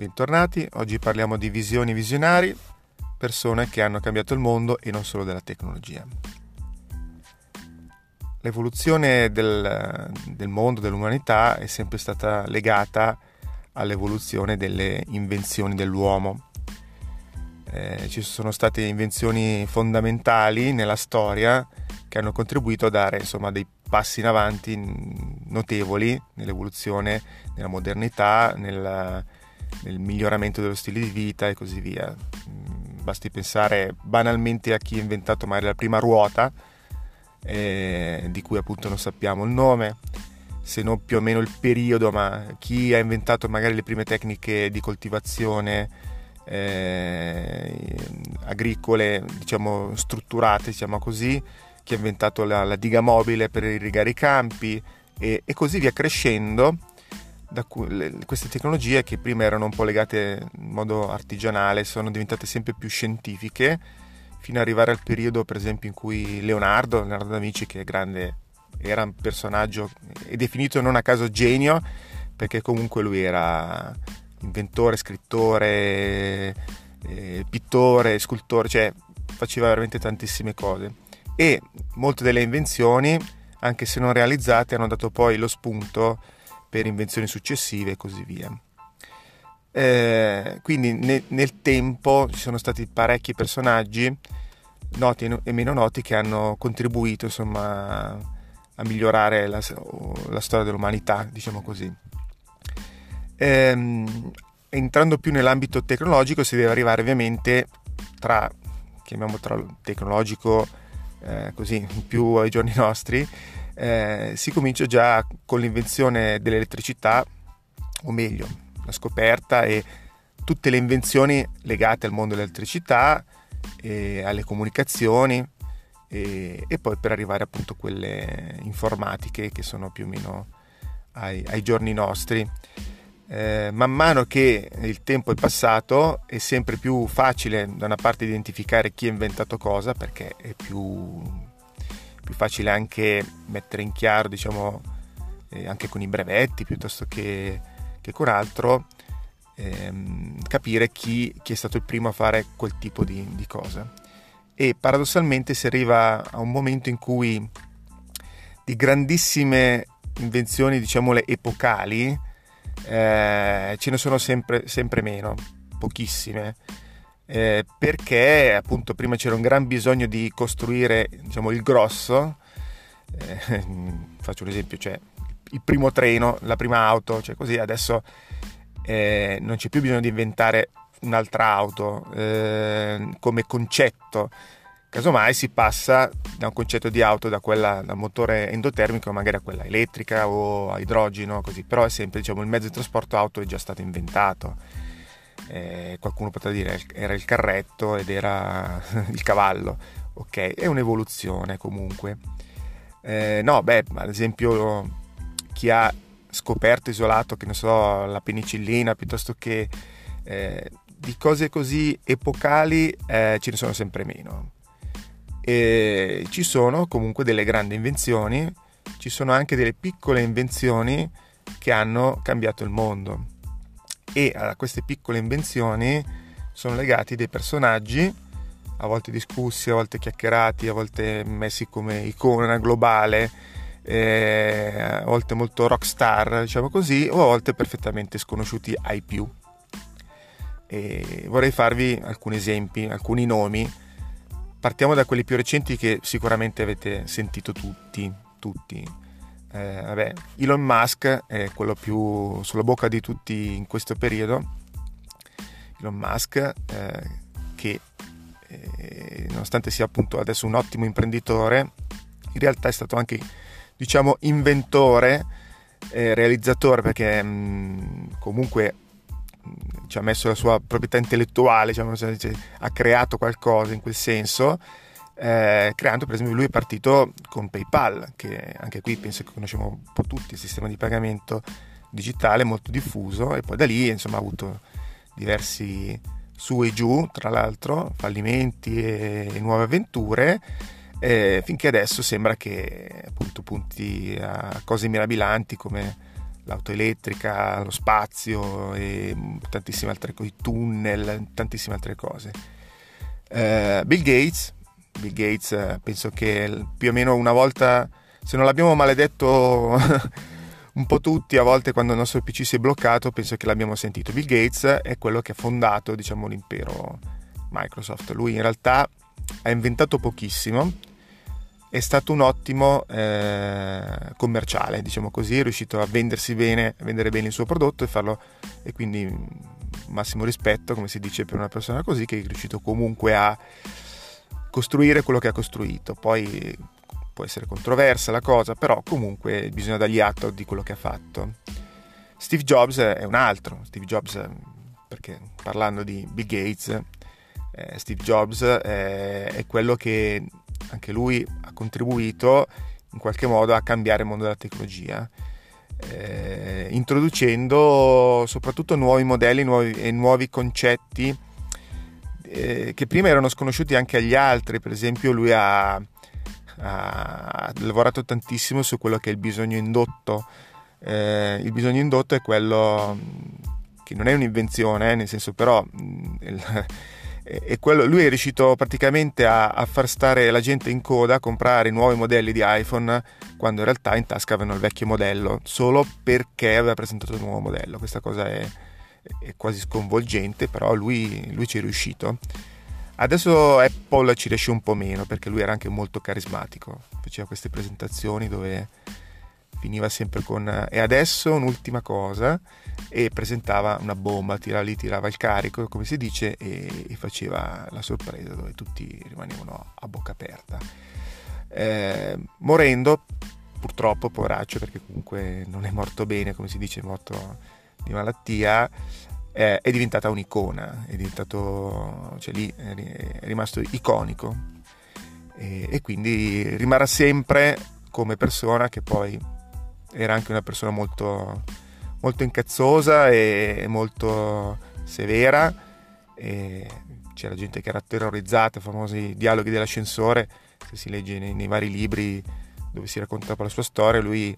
Bentornati, oggi parliamo di visioni visionari, persone che hanno cambiato il mondo e non solo della tecnologia. L'evoluzione del, del mondo, dell'umanità è sempre stata legata all'evoluzione delle invenzioni dell'uomo. Eh, ci sono state invenzioni fondamentali nella storia che hanno contribuito a dare insomma, dei passi in avanti notevoli nell'evoluzione, nella modernità, nella, nel miglioramento dello stile di vita e così via. Mm, basti pensare banalmente a chi ha inventato magari la prima ruota, eh, di cui appunto non sappiamo il nome, se non più o meno il periodo, ma chi ha inventato magari le prime tecniche di coltivazione eh, agricole, diciamo strutturate, diciamo così, chi ha inventato la, la diga mobile per irrigare i campi e, e così via crescendo da le, queste tecnologie che prima erano un po' legate in modo artigianale sono diventate sempre più scientifiche fino ad arrivare al periodo per esempio in cui Leonardo, Leonardo da Vinci che è grande, era un personaggio è definito non a caso genio perché comunque lui era inventore, scrittore, eh, pittore, scultore, cioè faceva veramente tantissime cose. E molte delle invenzioni anche se non realizzate hanno dato poi lo spunto per invenzioni successive e così via. Eh, quindi ne, nel tempo ci sono stati parecchi personaggi, noti e meno noti, che hanno contribuito insomma, a migliorare la, la storia dell'umanità, diciamo così. Eh, entrando più nell'ambito tecnologico si deve arrivare ovviamente tra, chiamiamo tra tecnologico eh, così, più ai giorni nostri, eh, si comincia già con l'invenzione dell'elettricità, o meglio, la scoperta e tutte le invenzioni legate al mondo dell'elettricità, e alle comunicazioni e, e, poi per arrivare appunto a quelle informatiche che sono più o meno ai, ai giorni nostri. Eh, man mano che il tempo è passato è sempre più facile da una parte identificare chi ha inventato cosa perché è più più facile anche mettere in chiaro, diciamo, eh, anche con i brevetti piuttosto che, che con altro, ehm, capire chi, chi, è stato il primo a fare quel tipo di, di cosa. E paradossalmente si arriva a un momento in cui di grandissime invenzioni, diciamole epocali, eh, ce ne sono sempre, sempre meno, pochissime eh, perché appunto prima c'era un gran bisogno di costruire diciamo, il grosso, eh, faccio un esempio, cioè il primo treno, la prima auto, cioè così adesso eh, non c'è più bisogno di inventare un'altra auto eh, come concetto, casomai si passa da un concetto di auto da quella da motore endotermico magari a quella elettrica o a idrogeno così. Però è sempre diciamo il mezzo di trasporto auto è già stato inventato eh, qualcuno potrà dire era il carretto ed era il cavallo, ok, è un'evoluzione comunque. Eh, no, beh, ad esempio chi ha scoperto, isolato, che ne so, la penicillina piuttosto che eh, di cose così epocali eh, ce ne sono sempre meno. E ci sono comunque delle grandi invenzioni, ci sono anche delle piccole invenzioni che hanno cambiato il mondo e a queste piccole invenzioni sono legati dei personaggi a volte discussi, a volte chiacchierati, a volte messi come icona globale, eh, a volte molto rockstar, diciamo così, o a volte perfettamente sconosciuti ai più. E vorrei farvi alcuni esempi, alcuni nomi. Partiamo da quelli più recenti che sicuramente avete sentito tutti, tutti eh, vabbè, Elon Musk è quello più sulla bocca di tutti in questo periodo. Elon Musk eh, che eh, nonostante sia appunto adesso un ottimo imprenditore, in realtà è stato anche diciamo inventore, eh, realizzatore perché mh, mm, comunque mh, mm, ci ha messo la sua proprietà intellettuale, diciamo, ha creato qualcosa in quel senso eh, creando per esempio lui è partito con PayPal, che anche qui penso che conosciamo un po' tutti, il sistema di pagamento digitale molto diffuso e poi da lì insomma ha avuto diversi su e giù, tra l'altro, fallimenti e, nuove avventure, eh, finché adesso sembra che appunto punti a cose mirabilanti come l'auto elettrica, lo spazio e tantissime altre cose, i tunnel, tantissime altre cose. Eh, Bill Gates, Bill Gates eh, penso che più o meno una volta, se non l'abbiamo maledetto un po' tutti, a volte quando il nostro PC si è bloccato, penso che l'abbiamo sentito. Bill Gates è quello che ha fondato diciamo, l'impero Microsoft. Lui in realtà ha inventato pochissimo, è stato un ottimo eh, commerciale, diciamo così, è riuscito a vendersi bene, a vendere bene il suo prodotto e farlo e quindi massimo rispetto, come si dice per una persona così che è riuscito comunque a costruire quello che ha costruito. Poi può essere controversa la cosa, però comunque bisogna dargli atto di quello che ha fatto. Steve Jobs è un altro, Steve Jobs perché parlando di Bill Gates, eh, Steve Jobs eh, è quello che anche lui ha contribuito in qualche modo a cambiare il mondo della tecnologia, eh, introducendo soprattutto nuovi modelli nuovi, e nuovi concetti eh, che prima erano sconosciuti anche agli altri, per esempio lui ha, ha lavorato tantissimo su quello che è il bisogno indotto. Eh, il bisogno indotto è quello che non è un'invenzione, nel senso però il, e quello, lui è riuscito praticamente a, a, far stare la gente in coda a comprare nuovi modelli di iPhone quando in realtà in tasca avevano il vecchio modello solo perché aveva presentato il nuovo modello questa cosa è, è quasi sconvolgente però lui, lui ci è riuscito adesso Apple ci riesce un po' meno perché lui era anche molto carismatico faceva queste presentazioni dove finiva sempre con e adesso un'ultima cosa e presentava una bomba, tirava lì, tirava il carico, come si dice, e, e faceva la sorpresa dove tutti rimanevano a bocca aperta. Eh, morendo, purtroppo, poveraccio, perché comunque non è morto bene, come si dice, è morto di malattia, eh, è diventata un'icona, è diventato, cioè lì è rimasto iconico e, e quindi rimarrà sempre come persona che poi era anche una persona molto, molto incazzosa e molto severa. E c'era gente che era terrorizzata, i famosi dialoghi dell'ascensore, se si legge nei, nei vari libri dove si raccontava la sua storia, lui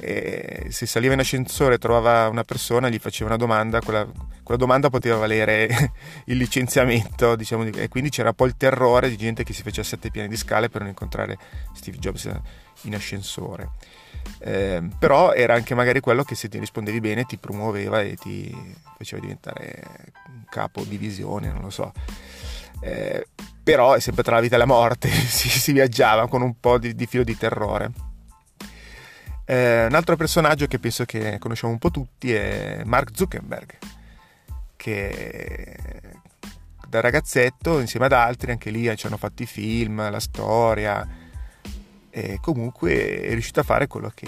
eh, se saliva in ascensore e trovava una persona, gli faceva una domanda, quella, quella domanda poteva valere il licenziamento, diciamo, e quindi c'era poi il terrore di gente che si faceva sette piani di scale per non incontrare Steve Jobs in ascensore. Eh, però era anche magari quello che se ti rispondevi bene ti promuoveva e ti faceva diventare capo divisione, non lo so. Eh, però è sempre tra la vita e la morte, si, si viaggiava con un po' di, di filo di terrore. Eh, un altro personaggio che penso che conosciamo un po' tutti è Mark Zuckerberg, che da ragazzetto insieme ad altri anche lì ci hanno fatto i film, la storia, e comunque è riuscito a fare quello che,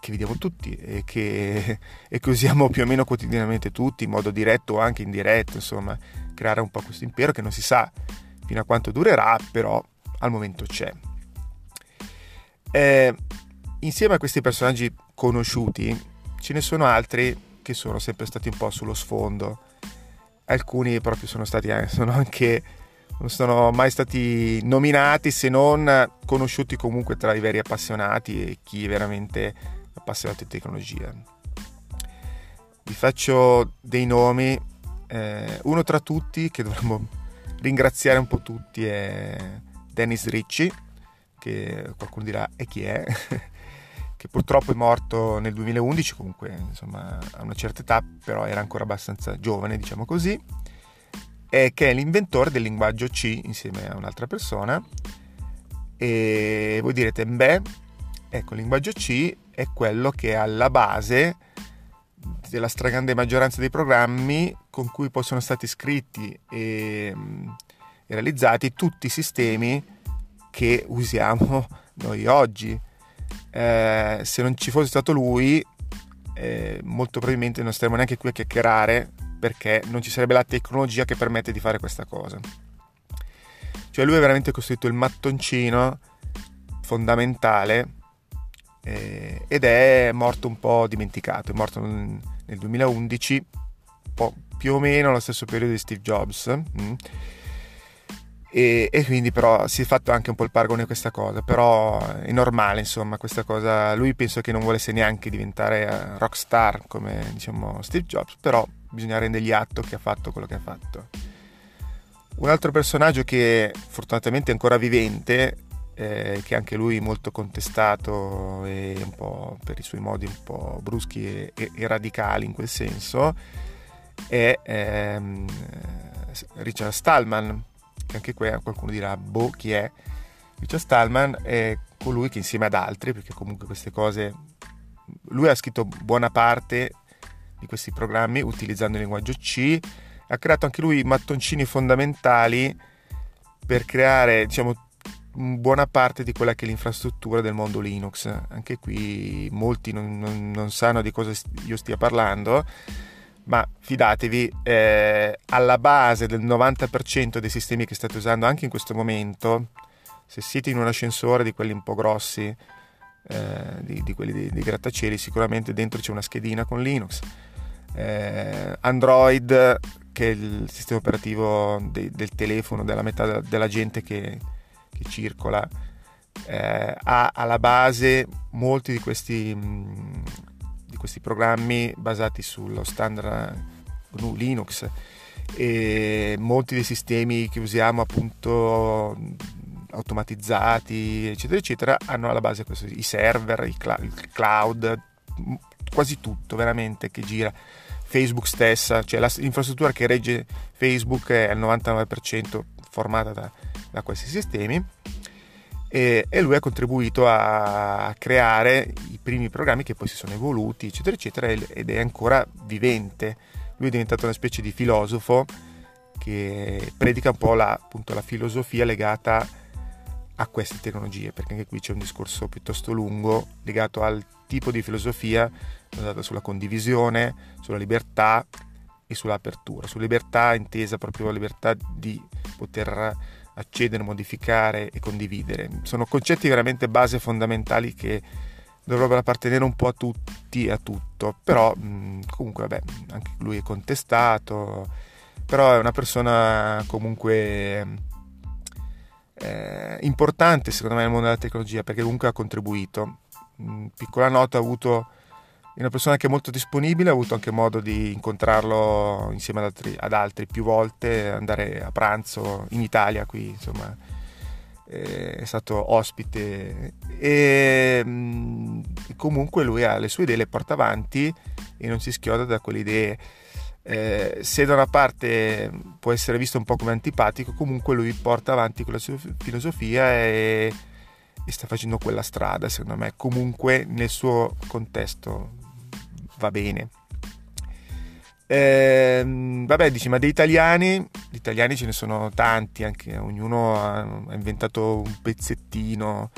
che vediamo tutti e che, e che, usiamo più o meno quotidianamente tutti, in modo diretto o anche indiretto, insomma, creare un po' questo impero che non si sa fino a quanto durerà, però al momento c'è. Eh, insieme a questi personaggi conosciuti, ce ne sono altri che sono sempre stati un po' sullo sfondo. Alcuni proprio sono stati eh, sono anche non sono mai stati nominati se non conosciuti comunque tra i veri appassionati e chi è veramente appassionato di tecnologia. Vi faccio dei nomi, eh, uno tra tutti che dovremmo ringraziare un po' tutti è Dennis Ricci, che qualcuno dirà e chi è, che purtroppo è morto nel 2011, comunque insomma a una certa età, però era ancora abbastanza giovane, diciamo così è che è l'inventore del linguaggio C insieme a un'altra persona. E voi direte beh ecco il linguaggio C è quello che è alla base della stragrande maggioranza dei programmi con cui poi sono stati scritti e, e realizzati tutti i sistemi che usiamo noi oggi eh, se non ci fosse stato lui eh, molto probabilmente non staremmo neanche qui a chiacchierare perché non ci sarebbe la tecnologia che permette di fare questa cosa. Cioè lui ha veramente costruito il mattoncino fondamentale eh, ed è morto un po' dimenticato, è morto nel, nel 2011, più o meno allo stesso periodo di Steve Jobs. Mm. E, e, quindi però si è fatto anche un po' il paragone a questa cosa, però è normale insomma questa cosa, lui penso che non volesse neanche diventare eh, rockstar come diciamo Steve Jobs, però bisogna rendergli atto che ha fatto quello che ha fatto. Un altro personaggio che fortunatamente è ancora vivente, eh, che anche lui molto contestato e un po' per i suoi modi un po' bruschi e, e, e radicali in quel senso, è ehm, Richard Stallman, che anche qui qualcuno dirà, boh, chi è? Richard Stallman è colui che insieme ad altri, perché comunque queste cose, lui ha scritto buona parte di questi programmi utilizzando il linguaggio C, ha creato anche lui mattoncini fondamentali per creare, diciamo, buona parte di quella che è l'infrastruttura del mondo Linux. Anche qui molti non, non, non sanno di cosa io stia parlando, ma fidatevi, eh, alla base del 90% dei sistemi che state usando anche in questo momento, se siete in un ascensore di quelli un po' grossi, eh, di, di, quelli dei, dei, grattacieli, sicuramente dentro c'è una schedina con Linux. Eh, Android, che è il sistema operativo de, del telefono della metà della gente che, che circola, eh, ha alla base molti di questi... Mh, questi programmi basati sullo standard GNU Linux e molti dei sistemi che usiamo appunto automatizzati eccetera eccetera hanno alla base questo, i server, i cl- il cloud, quasi tutto veramente che gira. Facebook stessa, cioè l'infrastruttura che regge Facebook è al 99% formata da, da questi sistemi e, e, lui ha contribuito a creare i primi programmi che poi si sono evoluti, eccetera, eccetera, ed è ancora vivente. Lui è diventato una specie di filosofo che predica un po' la, appunto, la filosofia legata a queste tecnologie, perché anche qui c'è un discorso piuttosto lungo legato al tipo di filosofia basata sulla condivisione, sulla libertà e sull'apertura. Sulla libertà intesa proprio la libertà di poter accedere, modificare e condividere. Sono concetti veramente base fondamentali che dovrebbero appartenere un po' a tutti e a tutto, però mh, comunque vabbè, anche lui è contestato, però è una persona comunque eh, importante secondo me nel mondo della tecnologia perché comunque ha contribuito. Mh, piccola nota, ha avuto è una persona che è molto disponibile, ho avuto anche modo di incontrarlo insieme ad altri, ad altri più volte, andare a pranzo in Italia qui, insomma, è stato ospite e comunque lui ha le sue idee, le porta avanti e non si schioda da quelle idee. Eh, se da una parte può essere visto un po' come antipatico, comunque lui porta avanti quella sua filosofia e, e sta facendo quella strada, secondo me, comunque nel suo contesto va bene. Eh, vabbè, dici, ma dei italiani, di italiani ce ne sono tanti, anche ognuno ha, inventato un pezzettino.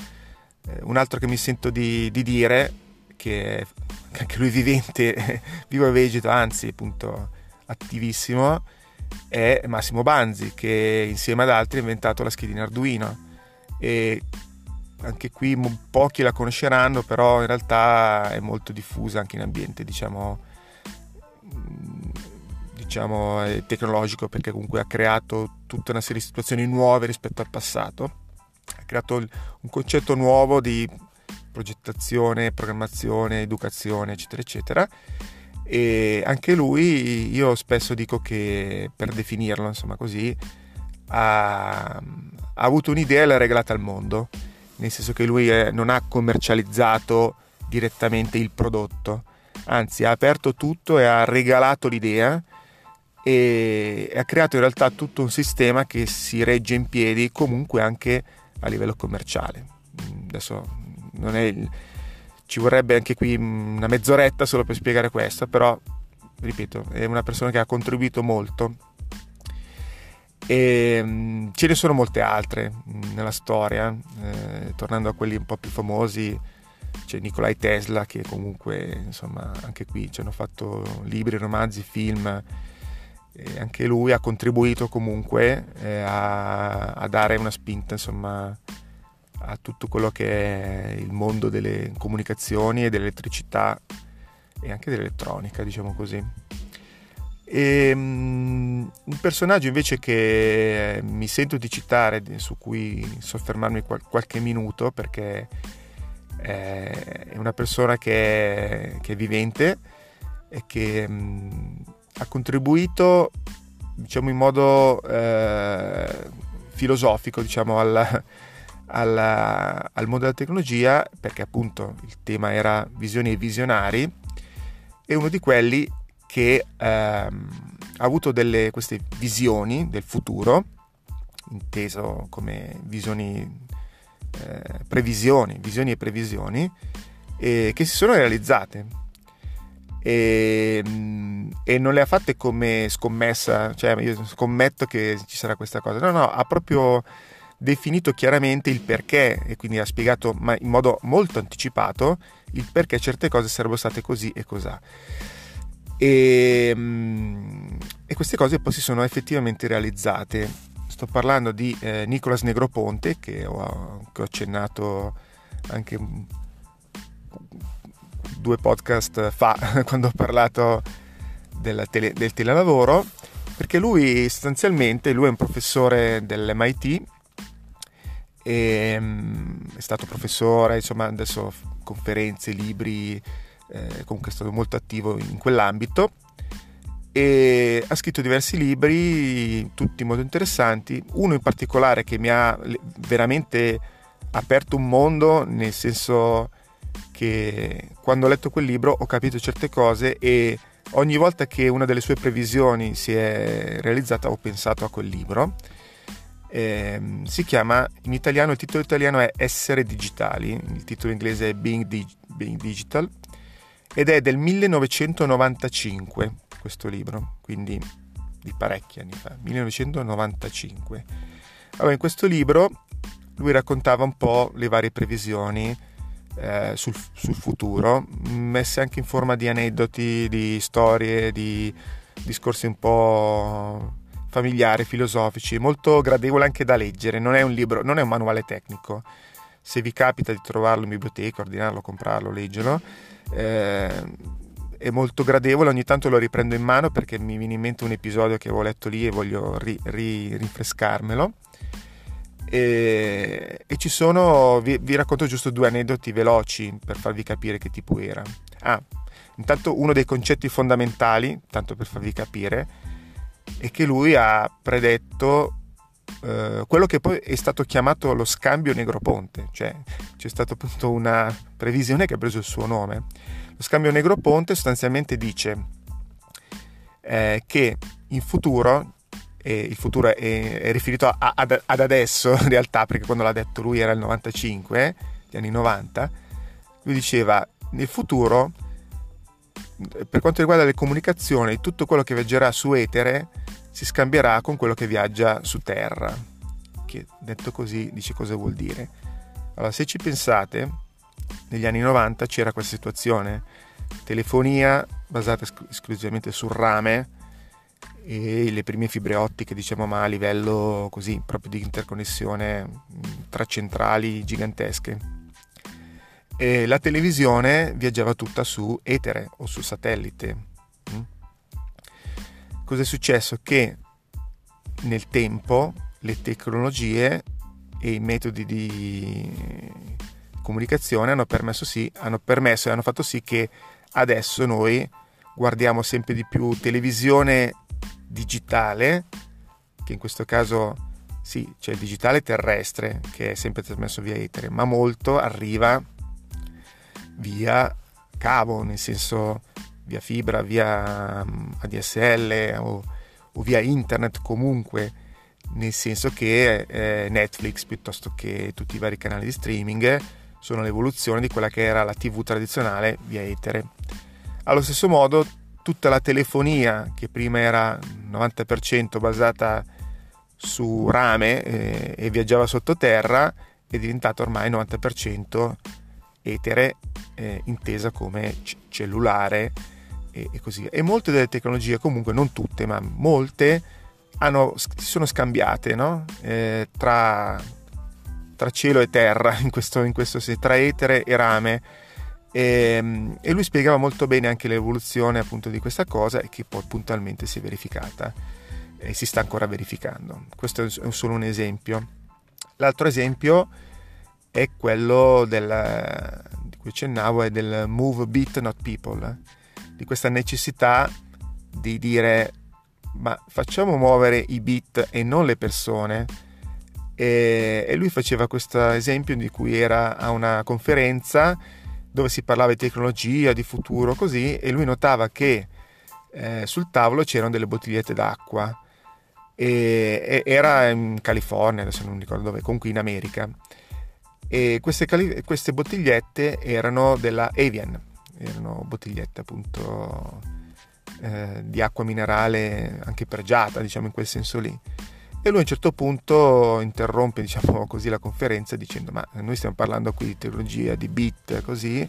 Eh, un altro che mi sento di, di dire, che, che anche lui vivente, vivo e vegeto, anzi, appunto, attivissimo, è Massimo Banzi, che insieme ad altri ha inventato la schedina Arduino. E anche qui pochi la conosceranno, però in realtà è molto diffusa anche in ambiente, diciamo, mm, diciamo tecnologico, perché comunque ha creato tutta una serie di situazioni nuove rispetto al passato, ha creato un concetto nuovo di progettazione, programmazione, educazione, eccetera, eccetera. E anche lui, io spesso dico che per definirlo, insomma, così, ha, ha avuto un'idea e l'ha regalata al mondo nel senso che lui è, non ha commercializzato direttamente il prodotto, anzi ha aperto tutto e ha regalato l'idea e ha creato in realtà tutto un sistema che si regge in piedi comunque anche a livello commerciale. Adesso non è il... ci vorrebbe anche qui una mezz'oretta solo per spiegare questo, però ripeto, è una persona che ha contribuito molto e um, ce ne sono molte altre um, nella storia, eh, tornando a quelli un po' più famosi, c'è Nikolai Tesla che comunque insomma anche qui ci hanno fatto libri, romanzi, film e anche lui ha contribuito comunque eh, a, a, dare una spinta insomma a tutto quello che è il mondo delle comunicazioni e dell'elettricità e anche dell'elettronica diciamo così E, um, un personaggio invece che mi sento di citare, su cui soffermarmi qual- qualche minuto, perché è una persona che è, che è vivente e che um, ha contribuito diciamo in modo eh, filosofico diciamo al, al, al, mondo della tecnologia perché appunto il tema era visioni e visionari è uno di quelli che ehm, ha avuto delle, queste visioni del futuro inteso come visioni eh, previsioni visioni e previsioni eh, che si sono realizzate e, e, non le ha fatte come scommessa, cioè io scommetto che ci sarà questa cosa, no, no, ha proprio definito chiaramente il perché e quindi ha spiegato ma in modo molto anticipato il perché certe cose sarebbero state così e cos'ha. E, e queste cose poi si sono effettivamente realizzate. Sto parlando di eh, Nicolas Negroponte che ho, che ho accennato anche due podcast fa quando ho parlato del, tele, del telelavoro perché lui sostanzialmente lui è un professore dell'MIT e um, è stato professore insomma adesso conferenze libri eh, comunque è stato molto attivo in quell'ambito. E ha scritto diversi libri tutti molto interessanti. Uno in particolare che mi ha veramente aperto un mondo nel senso che quando ho letto quel libro ho capito certe cose e ogni volta che una delle sue previsioni si è realizzata ho pensato a quel libro. Eh, si chiama in italiano, il titolo italiano è Essere digitali, il titolo inglese è Being, Dig- Being Digital ed è del 1995 questo libro, quindi di parecchi anni fa, 1995. Allora, in questo libro lui raccontava un po' le varie previsioni eh, sul, sul, futuro, messe anche in forma di aneddoti, di storie, di discorsi un po' familiari, filosofici, molto gradevole anche da leggere, non è un libro, non è un manuale tecnico. Se vi capita di trovarlo in biblioteca, ordinarlo, comprarlo, leggerlo, eh, è molto gradevole, ogni tanto lo riprendo in mano perché mi viene in mente un episodio che avevo letto lì e voglio ri, ri, rinfrescarmelo. E, e ci sono, vi, vi, racconto giusto due aneddoti veloci per farvi capire che tipo era. Ah, intanto uno dei concetti fondamentali, tanto per farvi capire, è che lui ha predetto eh, quello che poi è stato chiamato lo scambio Negroponte, cioè c'è stata appunto una previsione che ha preso il suo nome. Lo scambio Negroponte sostanzialmente dice eh, che in futuro e il futuro è, è riferito a, ad, ad, adesso in realtà perché quando l'ha detto lui era il 95 gli anni 90 lui diceva nel futuro per quanto riguarda le comunicazioni tutto quello che viaggerà su etere si scambierà con quello che viaggia su terra che detto così dice cosa vuol dire allora se ci pensate negli anni 90 c'era questa situazione telefonia basata esclusivamente sul rame e le prime fibre ottiche, diciamo, ma a livello così proprio di interconnessione mm, tra centrali gigantesche. E la televisione viaggiava tutta su etere o su satellite. Cos'è successo? Che nel tempo le tecnologie e i metodi di comunicazione hanno permesso, sì, hanno permesso e hanno fatto sì che adesso noi guardiamo sempre di più televisione digitale, che in questo caso sì, c'è il digitale terrestre che è sempre trasmesso via etere, ma molto arriva via cavo, nel senso via fibra, via mm, ADSL o, o via internet comunque, nel senso che eh, Netflix piuttosto che tutti i vari canali di streaming sono l'evoluzione di quella che era la TV tradizionale via etere. Allo stesso modo tutta la telefonia che prima era 90% basata su rame eh, e viaggiava sottoterra è diventata ormai 90% etere eh, intesa come c- cellulare e, e, così via. E molte delle tecnologie, comunque non tutte, ma molte, hanno, sono scambiate no? eh, tra, tra, cielo e terra, in questo, in questo senso, tra etere e rame e, ehm, e, lui spiegava molto bene anche l'evoluzione appunto di questa cosa e che poi puntualmente si è verificata e si sta ancora verificando. Questo è solo un esempio. L'altro esempio è quello del, di cui accennavo, è del move beat not people, di questa necessità di dire ma facciamo muovere i beat e non le persone e, e lui faceva questo esempio di cui era a una conferenza dove si parlava di tecnologia, di futuro, così, e lui notava che eh, sul tavolo c'erano delle bottigliette d'acqua. E, e era in California, adesso non ricordo dove, comunque in America. E queste, queste bottigliette erano della Avian, erano bottigliette appunto eh, di acqua minerale anche pregiata, diciamo in quel senso lì. E lui a un certo punto interrompe, diciamo così, la conferenza dicendo ma noi stiamo parlando qui di tecnologia, di bit, così,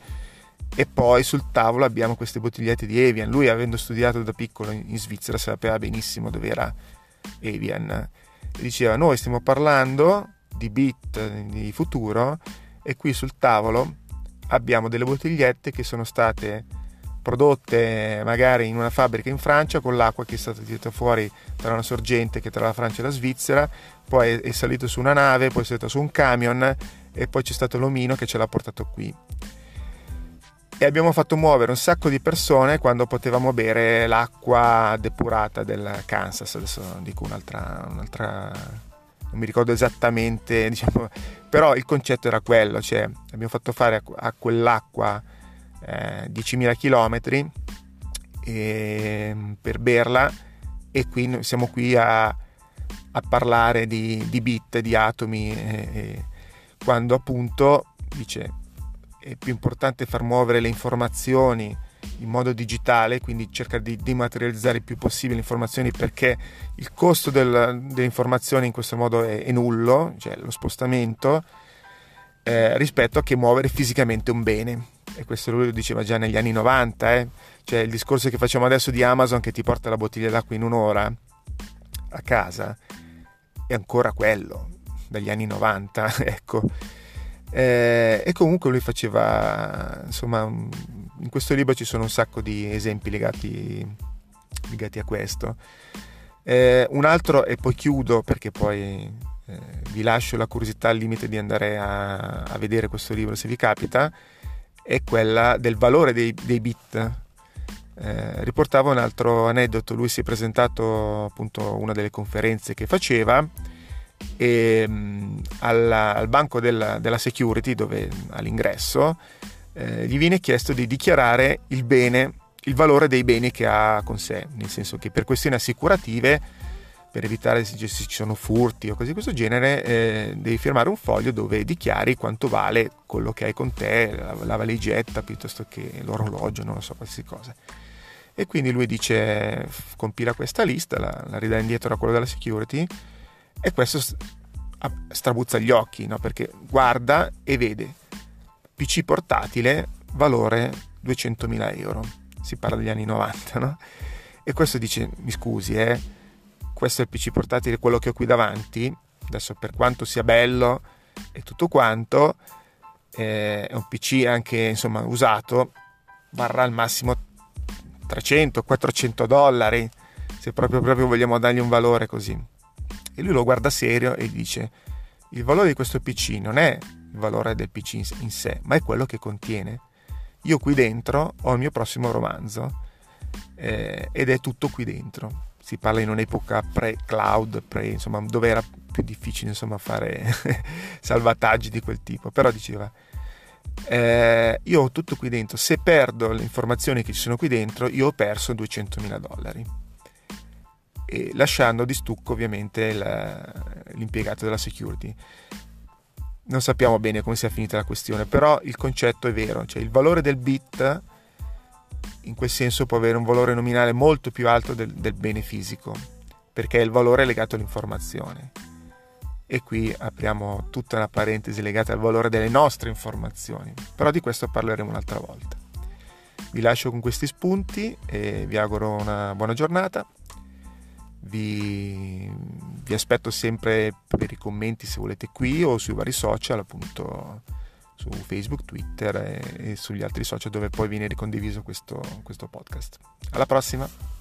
e poi sul tavolo abbiamo queste bottigliette di Evian. Lui avendo studiato da piccolo in Svizzera sapeva benissimo dove era Evian. E diceva noi stiamo parlando di bit, di futuro, e qui sul tavolo abbiamo delle bottigliette che sono state prodotte magari in una fabbrica in Francia con l'acqua che è stata tirata fuori tra una sorgente che tra la Francia e la Svizzera, poi è salito su una nave, poi è salito su un camion e poi c'è stato l'omino che ce l'ha portato qui. E abbiamo fatto muovere un sacco di persone quando potevamo bere l'acqua depurata del Kansas, adesso dico un'altra, un'altra non mi ricordo esattamente, diciamo, però il concetto era quello, cioè abbiamo fatto fare a, quell'acqua eh, 10.000 km e, per berla e qui siamo qui a, a parlare di, di, bit, di atomi, e, e, quando appunto dice è più importante far muovere le informazioni in modo digitale, quindi cercare di dematerializzare il più possibile le informazioni perché il costo del, delle in questo modo è, è nullo, cioè lo spostamento, eh, rispetto a che muovere fisicamente un bene e questo lui lo diceva già negli anni 90, eh? cioè il discorso che facciamo adesso di Amazon che ti porta la bottiglia d'acqua in un'ora a casa è ancora quello dagli anni 90, ecco. Eh, e comunque lui faceva, insomma, in questo libro ci sono un sacco di esempi legati, legati a questo. Eh, un altro, e poi chiudo perché poi eh, vi lascio la curiosità al limite di andare a, a vedere questo libro se vi capita, è quella del valore dei, dei bit. Eh, riportava un altro aneddoto, lui si è presentato appunto a una delle conferenze che faceva e mh, mm, alla, al banco della, della, security dove all'ingresso eh, gli viene chiesto di dichiarare il bene, il valore dei beni che ha con sé, nel senso che per questioni assicurative per evitare se ci sono furti o cose di questo genere, eh, devi firmare un foglio dove dichiari quanto vale quello che hai con te, la, la valigetta piuttosto che l'orologio, non lo so, qualsiasi cosa. E quindi lui dice, compila questa lista, la, la ridà indietro a quello della security e questo strabuzza gli occhi, no? perché guarda e vede PC portatile, valore 200.000 euro. Si parla degli anni 90, no? E questo dice, mi scusi, eh, questo è il PC portatile, quello che ho qui davanti, adesso per quanto sia bello e tutto quanto, eh, è un PC anche insomma usato, varrà al massimo 300-400 dollari, se proprio, proprio vogliamo dargli un valore così. E lui lo guarda serio e dice, il valore di questo PC non è il valore del PC in sé, ma è quello che contiene. Io qui dentro ho il mio prossimo romanzo eh, ed è tutto qui dentro. Si parla in un'epoca pre-cloud, pre, insomma, dove era più difficile insomma, fare salvataggi di quel tipo, però diceva eh, io ho tutto qui dentro, se perdo le informazioni che ci sono qui dentro io ho perso 200.000 dollari. E lasciando di stucco ovviamente la, l'impiegato della security non sappiamo bene come sia finita la questione però il concetto è vero cioè il valore del bit in quel senso può avere un valore nominale molto più alto del, del bene fisico, perché il valore è legato all'informazione. E qui apriamo tutta una parentesi legata al valore delle nostre informazioni, però di questo parleremo un'altra volta. Vi lascio con questi spunti e vi auguro una buona giornata. Vi, vi aspetto sempre per i commenti se volete qui o sui vari social, appunto su Facebook, Twitter e, e, sugli altri social dove poi viene ricondiviso questo, questo podcast. Alla prossima!